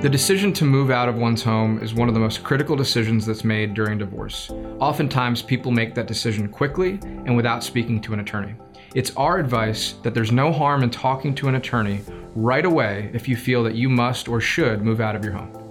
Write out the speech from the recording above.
The decision to move out of one's home is one of the most critical decisions that's made during divorce. Oftentimes, people make that decision quickly and without speaking to an attorney. It's our advice that there's no harm in talking to an attorney right away if you feel that you must or should move out of your home.